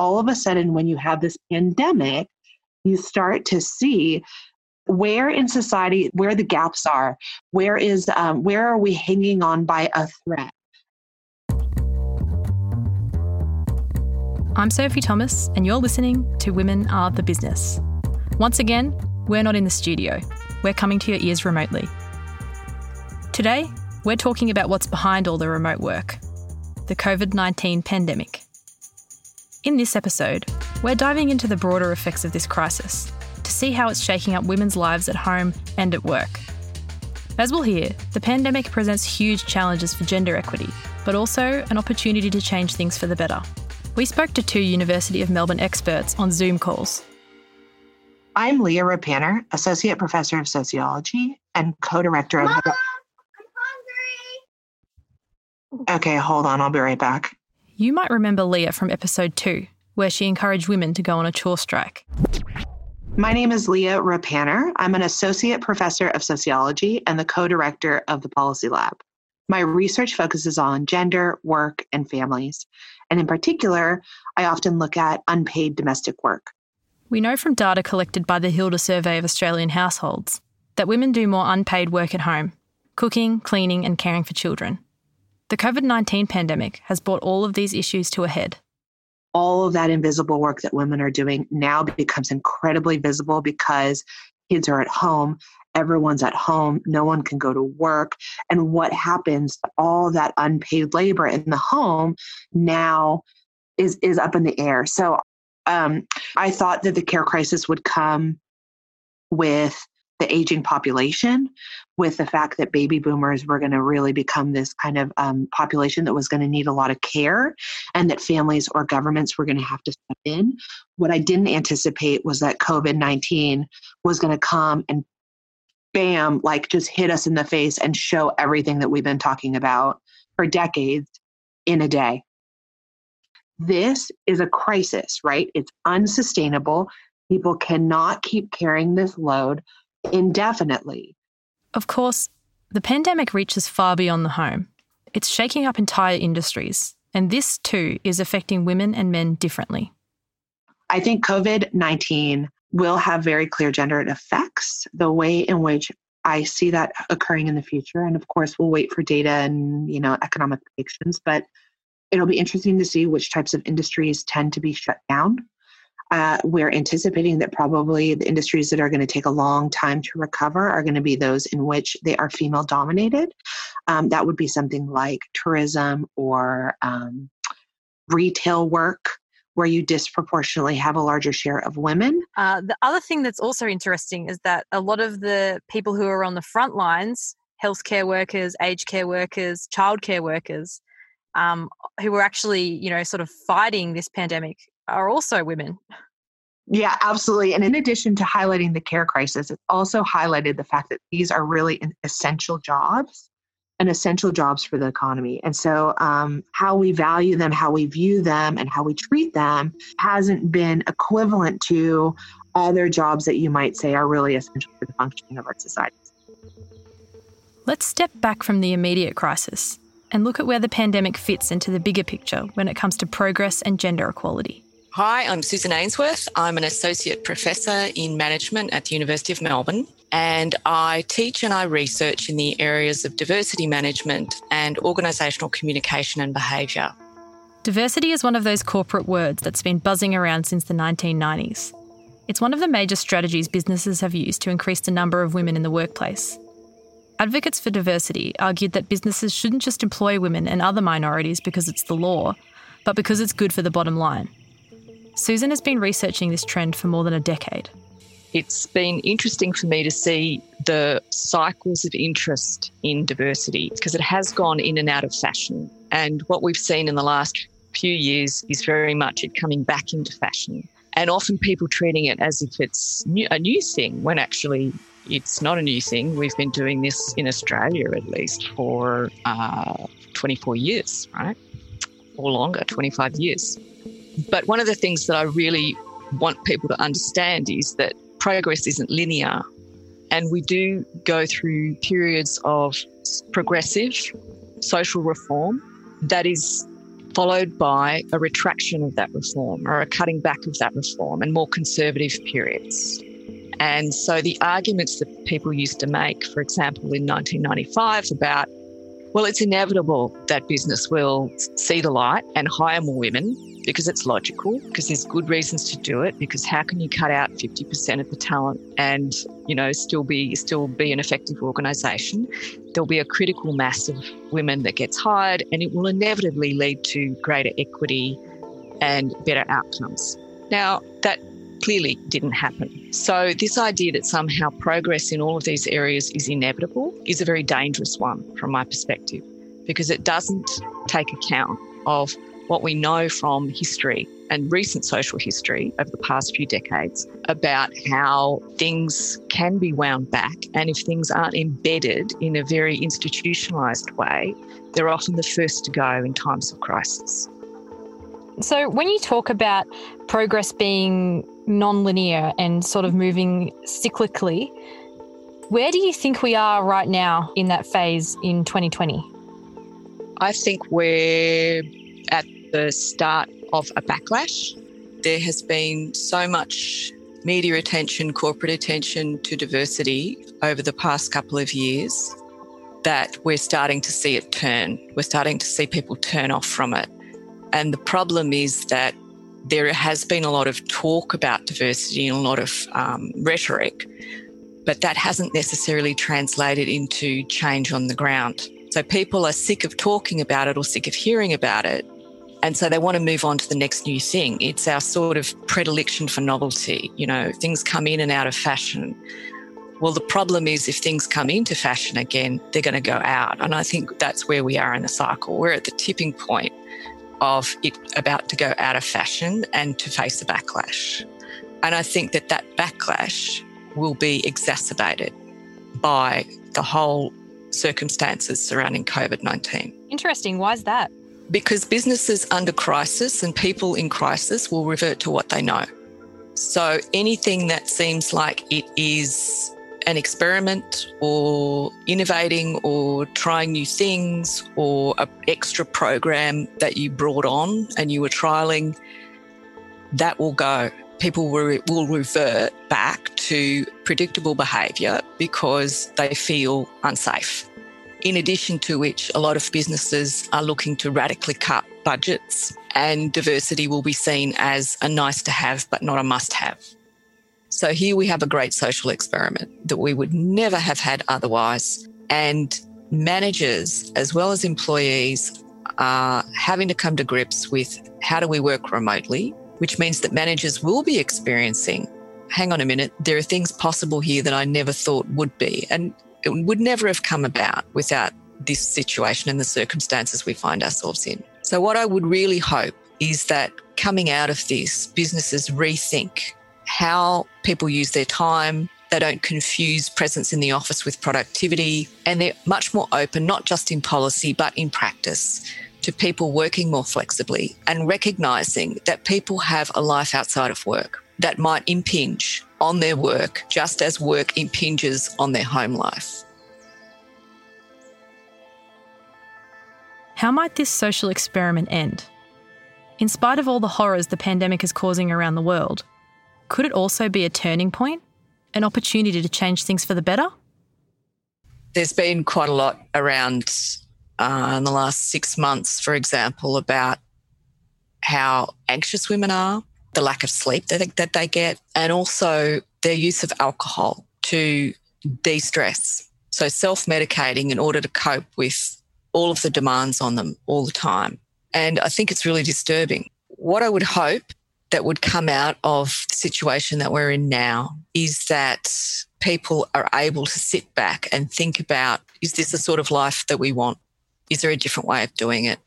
all of a sudden, when you have this pandemic, you start to see where in society where the gaps are where is um, where are we hanging on by a thread? I'm sophie thomas and you're listening to women are the business. Once again we're not in the studio. We're coming to your ears remotely. Today we're talking about what's behind all the remote work the covid-19 pandemic in this episode we're diving into the broader effects of this crisis to see how it's shaking up women's lives at home and at work. As we'll hear, the pandemic presents huge challenges for gender equity, but also an opportunity to change things for the better. We spoke to two University of Melbourne experts on Zoom calls. I'm Leah Ruppanner, Associate Professor of Sociology and co director of. Mom, I'm hungry. Okay, hold on, I'll be right back. You might remember Leah from episode two, where she encouraged women to go on a chore strike. My name is Leah Ruppanner. I'm an associate professor of sociology and the co director of the Policy Lab. My research focuses on gender, work, and families. And in particular, I often look at unpaid domestic work. We know from data collected by the Hilda Survey of Australian households that women do more unpaid work at home cooking, cleaning, and caring for children. The COVID 19 pandemic has brought all of these issues to a head. All of that invisible work that women are doing now becomes incredibly visible because kids are at home everyone's at home no one can go to work and what happens all that unpaid labor in the home now is is up in the air. So um, i thought that the care crisis would come with the aging population with the fact that baby boomers were going to really become this kind of um, population that was going to need a lot of care and that families or governments were going to have to step in. What I didn't anticipate was that COVID 19 was going to come and bam, like just hit us in the face and show everything that we've been talking about for decades in a day. This is a crisis, right? It's unsustainable. People cannot keep carrying this load indefinitely. Of course, the pandemic reaches far beyond the home. It's shaking up entire industries, and this too is affecting women and men differently. I think COVID 19 will have very clear gendered effects. The way in which I see that occurring in the future, and of course, we'll wait for data and you know economic predictions, but it'll be interesting to see which types of industries tend to be shut down uh, we're anticipating that probably the industries that are going to take a long time to recover are going to be those in which they are female dominated. Um, that would be something like tourism or um, retail work. Where you disproportionately have a larger share of women. Uh, the other thing that's also interesting is that a lot of the people who are on the front lines healthcare workers, aged care workers, childcare workers, um, who were actually, you know, sort of fighting this pandemic are also women. Yeah, absolutely. And in addition to highlighting the care crisis, it also highlighted the fact that these are really essential jobs and essential jobs for the economy. And so, um, how we value them, how we view them, and how we treat them hasn't been equivalent to other jobs that you might say are really essential for the functioning of our societies. Let's step back from the immediate crisis and look at where the pandemic fits into the bigger picture when it comes to progress and gender equality. Hi, I'm Susan Ainsworth. I'm an associate professor in management at the University of Melbourne, and I teach and I research in the areas of diversity management and organisational communication and behaviour. Diversity is one of those corporate words that's been buzzing around since the 1990s. It's one of the major strategies businesses have used to increase the number of women in the workplace. Advocates for diversity argued that businesses shouldn't just employ women and other minorities because it's the law, but because it's good for the bottom line. Susan has been researching this trend for more than a decade. It's been interesting for me to see the cycles of interest in diversity because it has gone in and out of fashion. And what we've seen in the last few years is very much it coming back into fashion. And often people treating it as if it's new, a new thing when actually it's not a new thing. We've been doing this in Australia at least for uh, 24 years, right? Or longer, 25 years. But one of the things that I really want people to understand is that progress isn't linear. And we do go through periods of progressive social reform that is followed by a retraction of that reform or a cutting back of that reform and more conservative periods. And so the arguments that people used to make, for example, in 1995 about, well, it's inevitable that business will see the light and hire more women because it's logical, because there's good reasons to do it, because how can you cut out 50% of the talent and, you know, still be still be an effective organisation? There'll be a critical mass of women that gets hired and it will inevitably lead to greater equity and better outcomes. Now, that clearly didn't happen. So, this idea that somehow progress in all of these areas is inevitable is a very dangerous one from my perspective because it doesn't take account of what we know from history and recent social history over the past few decades about how things can be wound back. And if things aren't embedded in a very institutionalized way, they're often the first to go in times of crisis. So, when you talk about progress being non-linear and sort of moving cyclically, where do you think we are right now in that phase in 2020? I think we're at the start of a backlash. There has been so much media attention, corporate attention to diversity over the past couple of years that we're starting to see it turn. We're starting to see people turn off from it. And the problem is that there has been a lot of talk about diversity and a lot of um, rhetoric, but that hasn't necessarily translated into change on the ground. So people are sick of talking about it or sick of hearing about it. And so they want to move on to the next new thing. It's our sort of predilection for novelty. You know, things come in and out of fashion. Well, the problem is if things come into fashion again, they're going to go out. And I think that's where we are in the cycle. We're at the tipping point of it about to go out of fashion and to face a backlash. And I think that that backlash will be exacerbated by the whole circumstances surrounding COVID 19. Interesting. Why is that? Because businesses under crisis and people in crisis will revert to what they know. So anything that seems like it is an experiment or innovating or trying new things or an extra program that you brought on and you were trialing, that will go. People will, will revert back to predictable behaviour because they feel unsafe. In addition to which, a lot of businesses are looking to radically cut budgets, and diversity will be seen as a nice to have but not a must have. So here we have a great social experiment that we would never have had otherwise. And managers, as well as employees, are having to come to grips with how do we work remotely, which means that managers will be experiencing hang on a minute, there are things possible here that I never thought would be. And it would never have come about without this situation and the circumstances we find ourselves in. So, what I would really hope is that coming out of this, businesses rethink how people use their time. They don't confuse presence in the office with productivity. And they're much more open, not just in policy, but in practice to people working more flexibly and recognizing that people have a life outside of work that might impinge on their work just as work impinges on their home life. How might this social experiment end? In spite of all the horrors the pandemic is causing around the world, could it also be a turning point? An opportunity to change things for the better? There's been quite a lot around uh, in the last six months, for example, about how anxious women are, the lack of sleep that, that they get, and also their use of alcohol to de stress. So, self medicating in order to cope with all of the demands on them all the time. And I think it's really disturbing. What I would hope that would come out of the situation that we're in now is that people are able to sit back and think about is this the sort of life that we want? Is there a different way of doing it?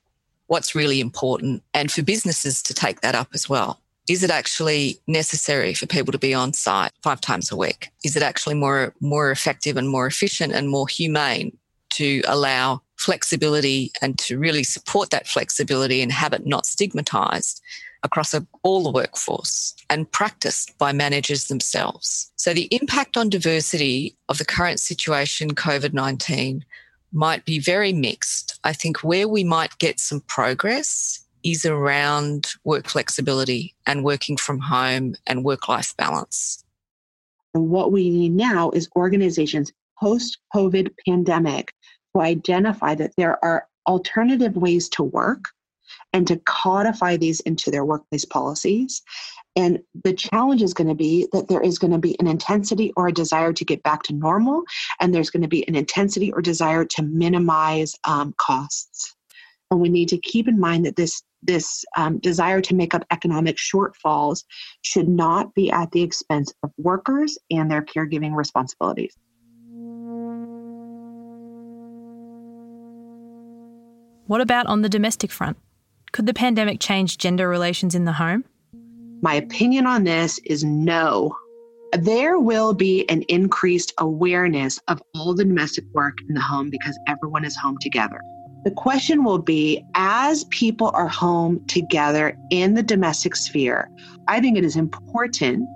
What's really important? And for businesses to take that up as well. Is it actually necessary for people to be on site five times a week? Is it actually more, more effective and more efficient and more humane to allow flexibility and to really support that flexibility and have it not stigmatized across all the workforce and practiced by managers themselves. So, the impact on diversity of the current situation, COVID 19, might be very mixed. I think where we might get some progress is around work flexibility and working from home and work life balance. And what we need now is organizations post COVID pandemic to identify that there are alternative ways to work and to codify these into their workplace policies. And the challenge is going to be that there is going to be an intensity or a desire to get back to normal, and there's going to be an intensity or desire to minimize um, costs. And we need to keep in mind that this this um, desire to make up economic shortfalls should not be at the expense of workers and their caregiving responsibilities. What about on the domestic front? Could the pandemic change gender relations in the home? My opinion on this is no. There will be an increased awareness of all the domestic work in the home because everyone is home together. The question will be as people are home together in the domestic sphere, I think it is important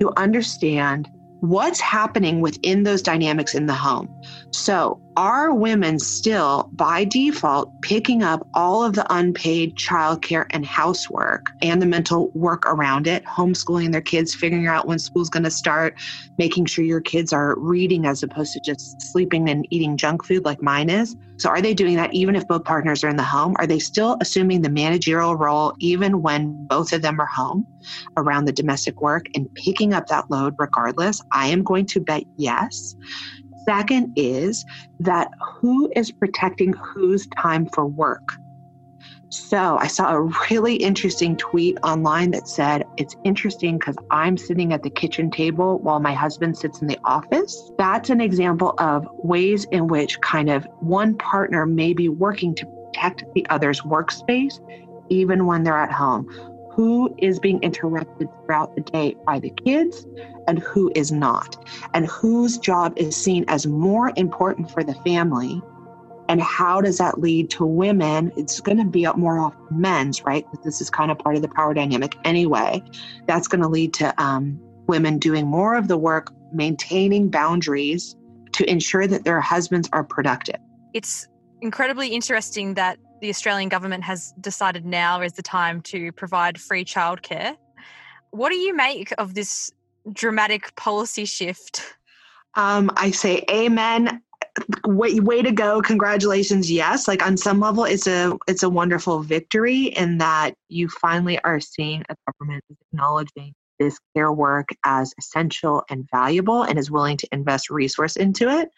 to understand what's happening within those dynamics in the home. So, are women still by default picking up all of the unpaid childcare and housework and the mental work around it, homeschooling their kids, figuring out when school's going to start, making sure your kids are reading as opposed to just sleeping and eating junk food like mine is? So, are they doing that even if both partners are in the home? Are they still assuming the managerial role even when both of them are home around the domestic work and picking up that load regardless? I am going to bet yes. Second is that who is protecting whose time for work? So I saw a really interesting tweet online that said, It's interesting because I'm sitting at the kitchen table while my husband sits in the office. That's an example of ways in which kind of one partner may be working to protect the other's workspace, even when they're at home who is being interrupted throughout the day by the kids and who is not, and whose job is seen as more important for the family. And how does that lead to women? It's going to be up more often men's, right? Because this is kind of part of the power dynamic anyway. That's going to lead to um, women doing more of the work, maintaining boundaries to ensure that their husbands are productive. It's incredibly interesting that the Australian government has decided now is the time to provide free childcare. What do you make of this dramatic policy shift? Um, I say amen. Way, way to go! Congratulations. Yes, like on some level, it's a it's a wonderful victory in that you finally are seeing a government acknowledging this care work as essential and valuable and is willing to invest resource into it.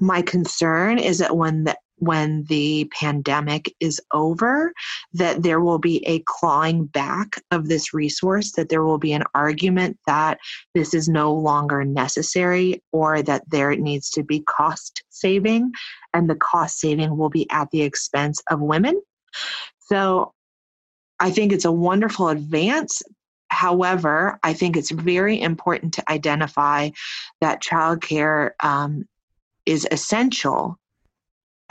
My concern is that when the when the pandemic is over that there will be a clawing back of this resource, that there will be an argument that this is no longer necessary or that there needs to be cost saving, and the cost saving will be at the expense of women. So I think it's a wonderful advance. However, I think it's very important to identify that childcare um, is essential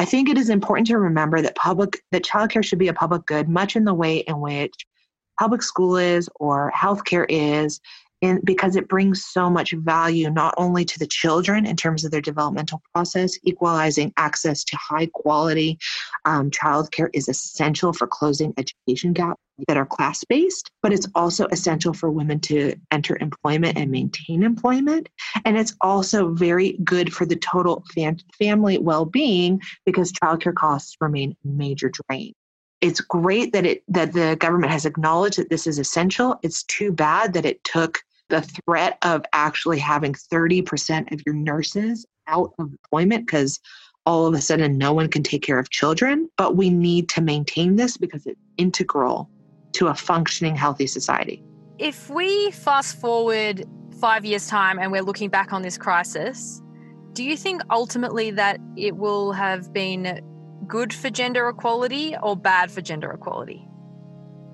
I think it is important to remember that public that childcare should be a public good, much in the way in which public school is or healthcare is, in, because it brings so much value not only to the children in terms of their developmental process, equalizing access to high quality um, childcare is essential for closing education gaps that are class based, but it's also essential for women to enter employment and maintain employment. And it's also very good for the total fam- family well being because childcare costs remain a major drain it's great that it that the government has acknowledged that this is essential. It's too bad that it took the threat of actually having 30% of your nurses out of employment because all of a sudden no one can take care of children. But we need to maintain this because it's integral to a functioning, healthy society. If we fast forward five years' time and we're looking back on this crisis, do you think ultimately that it will have been good for gender equality or bad for gender equality?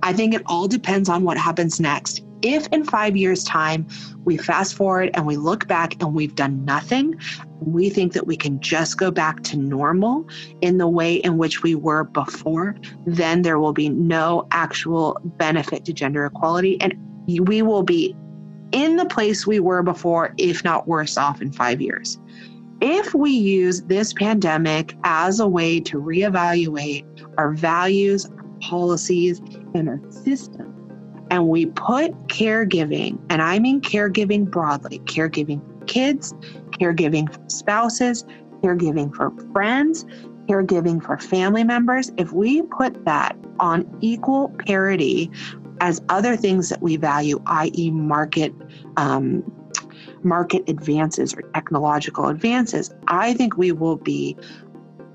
I think it all depends on what happens next. If in five years' time we fast forward and we look back and we've done nothing, we think that we can just go back to normal in the way in which we were before, then there will be no actual benefit to gender equality. And we will be in the place we were before, if not worse off in five years. If we use this pandemic as a way to reevaluate our values, our policies our system and we put caregiving, and I mean caregiving broadly, caregiving for kids, caregiving for spouses, caregiving for friends, caregiving for family members, if we put that on equal parity as other things that we value, i.e., market um, market advances or technological advances, I think we will be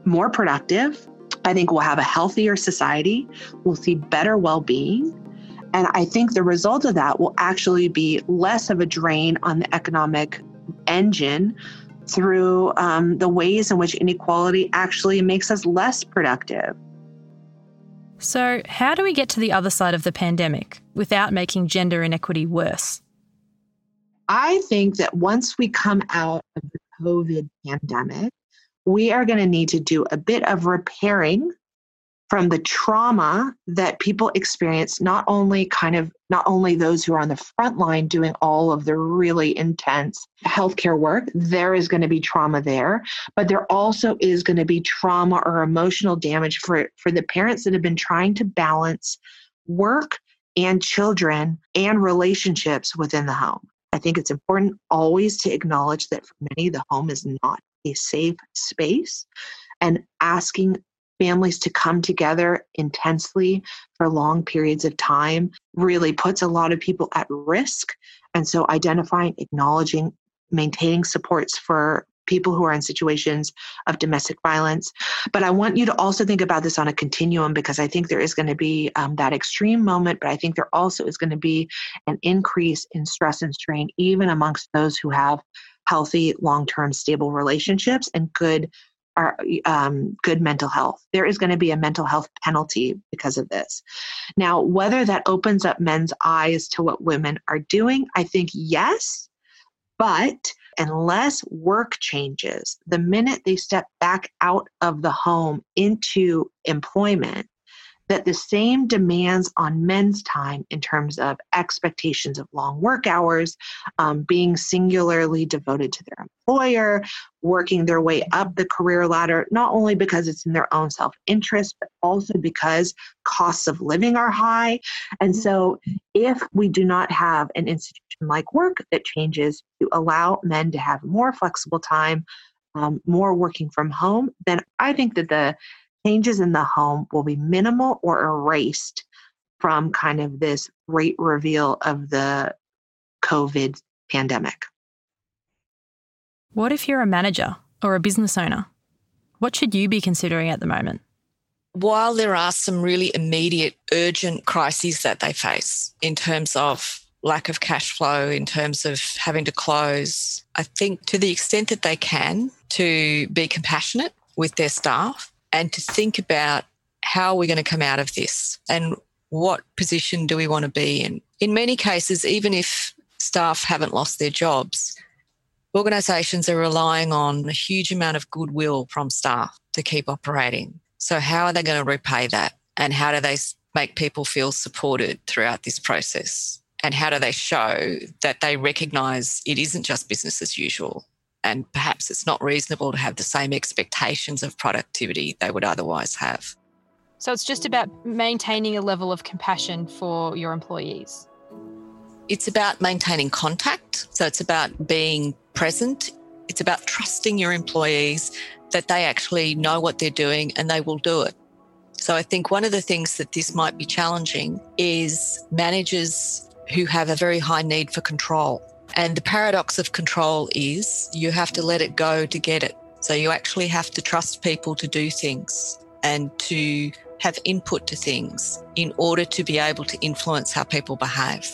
more productive. I think we'll have a healthier society. We'll see better well being. And I think the result of that will actually be less of a drain on the economic engine through um, the ways in which inequality actually makes us less productive. So, how do we get to the other side of the pandemic without making gender inequity worse? I think that once we come out of the COVID pandemic, we are going to need to do a bit of repairing from the trauma that people experience not only kind of not only those who are on the front line doing all of the really intense healthcare work there is going to be trauma there but there also is going to be trauma or emotional damage for for the parents that have been trying to balance work and children and relationships within the home. I think it's important always to acknowledge that for many the home is not a safe space and asking families to come together intensely for long periods of time really puts a lot of people at risk. And so identifying, acknowledging, maintaining supports for people who are in situations of domestic violence. But I want you to also think about this on a continuum because I think there is going to be um, that extreme moment, but I think there also is going to be an increase in stress and strain, even amongst those who have healthy, long term, stable relationships and good our um, good mental health. There is going to be a mental health penalty because of this. Now, whether that opens up men's eyes to what women are doing, I think yes, but unless work changes, the minute they step back out of the home into employment, that the same demands on men's time in terms of expectations of long work hours, um, being singularly devoted to their employer, working their way up the career ladder, not only because it's in their own self interest, but also because costs of living are high. And so, if we do not have an institution like work that changes to allow men to have more flexible time, um, more working from home, then I think that the changes in the home will be minimal or erased from kind of this great reveal of the COVID pandemic. What if you're a manager or a business owner? What should you be considering at the moment? While there are some really immediate, urgent crises that they face in terms of lack of cash flow, in terms of having to close, I think to the extent that they can, to be compassionate with their staff and to think about how are we going to come out of this and what position do we want to be in. In many cases, even if staff haven't lost their jobs, organisations are relying on a huge amount of goodwill from staff to keep operating. So, how are they going to repay that? And how do they make people feel supported throughout this process? And how do they show that they recognise it isn't just business as usual? And perhaps it's not reasonable to have the same expectations of productivity they would otherwise have. So it's just about maintaining a level of compassion for your employees. It's about maintaining contact. So it's about being present. It's about trusting your employees that they actually know what they're doing and they will do it. So I think one of the things that this might be challenging is managers who have a very high need for control. And the paradox of control is you have to let it go to get it. So you actually have to trust people to do things and to have input to things in order to be able to influence how people behave.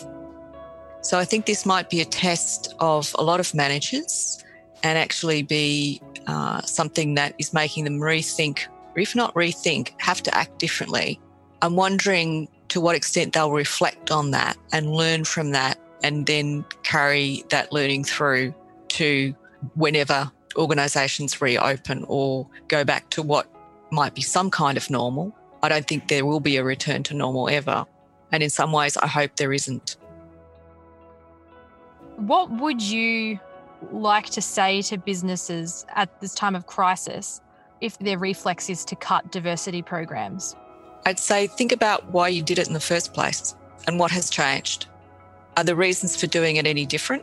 So I think this might be a test of a lot of managers and actually be uh, something that is making them rethink, or if not rethink, have to act differently. I'm wondering to what extent they'll reflect on that and learn from that and then carry that learning through to whenever organisations reopen or go back to what might be some kind of normal. I don't think there will be a return to normal ever. And in some ways, I hope there isn't. What would you like to say to businesses at this time of crisis if their reflex is to cut diversity programs? I'd say think about why you did it in the first place and what has changed. Are the reasons for doing it any different?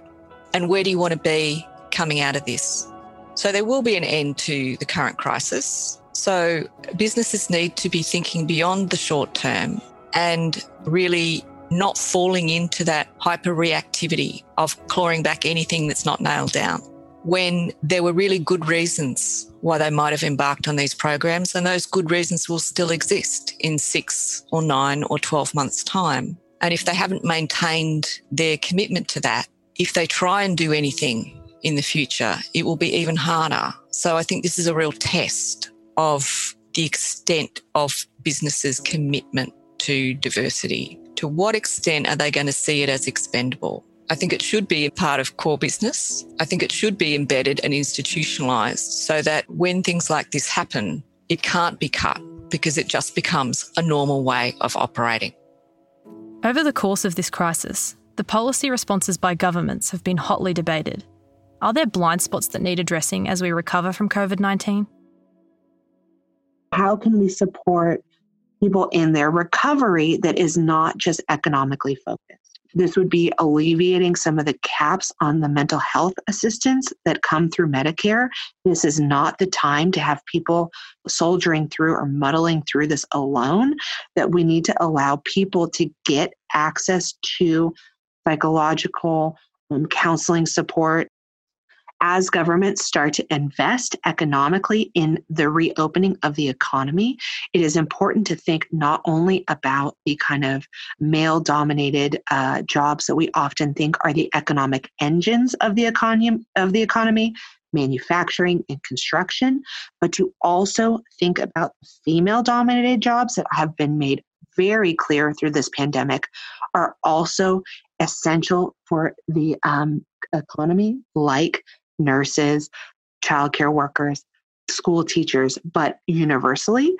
And where do you want to be coming out of this? So there will be an end to the current crisis. So businesses need to be thinking beyond the short term and really not falling into that hyper reactivity of clawing back anything that's not nailed down when there were really good reasons why they might have embarked on these programs, and those good reasons will still exist in six or nine or 12 months' time. And if they haven't maintained their commitment to that, if they try and do anything in the future, it will be even harder. So I think this is a real test of the extent of businesses' commitment to diversity. To what extent are they going to see it as expendable? I think it should be a part of core business. I think it should be embedded and institutionalized so that when things like this happen, it can't be cut because it just becomes a normal way of operating. Over the course of this crisis, the policy responses by governments have been hotly debated. Are there blind spots that need addressing as we recover from COVID 19? How can we support people in their recovery that is not just economically focused? This would be alleviating some of the caps on the mental health assistance that come through Medicare. This is not the time to have people soldiering through or muddling through this alone, that we need to allow people to get access to psychological um, counseling support as governments start to invest economically in the reopening of the economy, it is important to think not only about the kind of male dominated uh, jobs that we often think are the economic engines of the economy of the economy manufacturing and construction but to also think about female dominated jobs that have been made very clear through this pandemic are also essential for the um, economy, like nurses, childcare workers, school teachers, but universally,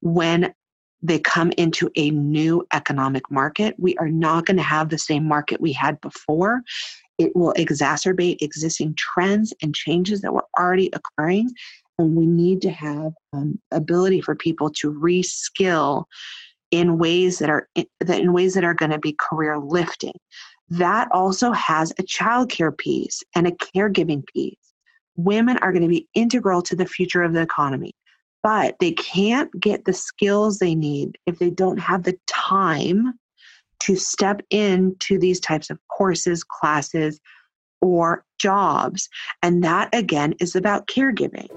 when they come into a new economic market, we are not going to have the same market we had before. It will exacerbate existing trends and changes that were already occurring. And we need to have um, ability for people to reskill in ways that are that in ways that are going to be career lifting that also has a childcare piece and a caregiving piece. Women are going to be integral to the future of the economy, but they can't get the skills they need if they don't have the time to step into these types of courses, classes, or jobs. And that again is about caregiving.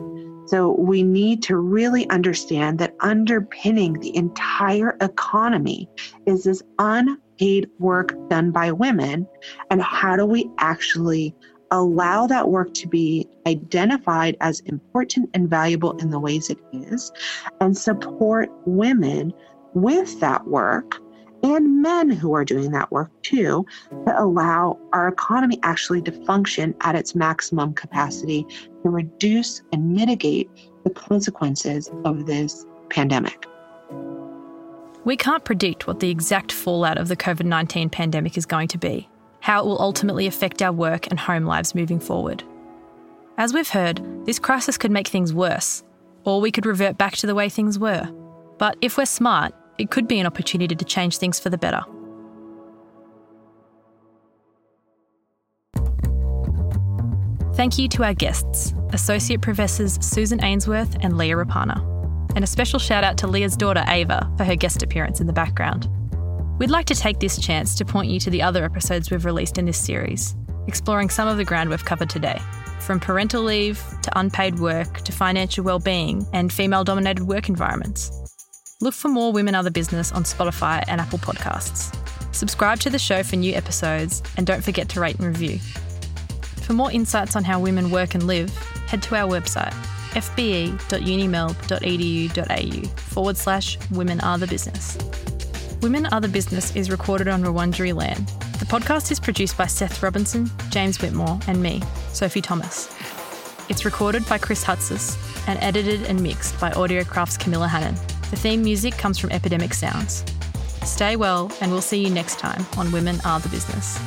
So we need to really understand that underpinning the entire economy is this un paid work done by women and how do we actually allow that work to be identified as important and valuable in the ways it is and support women with that work and men who are doing that work too to allow our economy actually to function at its maximum capacity to reduce and mitigate the consequences of this pandemic. We can't predict what the exact fallout of the COVID 19 pandemic is going to be, how it will ultimately affect our work and home lives moving forward. As we've heard, this crisis could make things worse, or we could revert back to the way things were. But if we're smart, it could be an opportunity to change things for the better. Thank you to our guests, Associate Professors Susan Ainsworth and Leah Ruppanner and a special shout out to Leah's daughter Ava for her guest appearance in the background. We'd like to take this chance to point you to the other episodes we've released in this series, exploring some of the ground we've covered today, from parental leave to unpaid work to financial well-being and female-dominated work environments. Look for more Women Are the Business on Spotify and Apple Podcasts. Subscribe to the show for new episodes and don't forget to rate and review. For more insights on how women work and live, head to our website fbe.unimelb.edu.au forward slash women are the business. Women Are the Business is recorded on Wurundjeri land. The podcast is produced by Seth Robinson, James Whitmore, and me, Sophie Thomas. It's recorded by Chris Hutzis and edited and mixed by Audiocraft's Camilla Hannon. The theme music comes from Epidemic Sounds. Stay well, and we'll see you next time on Women Are the Business.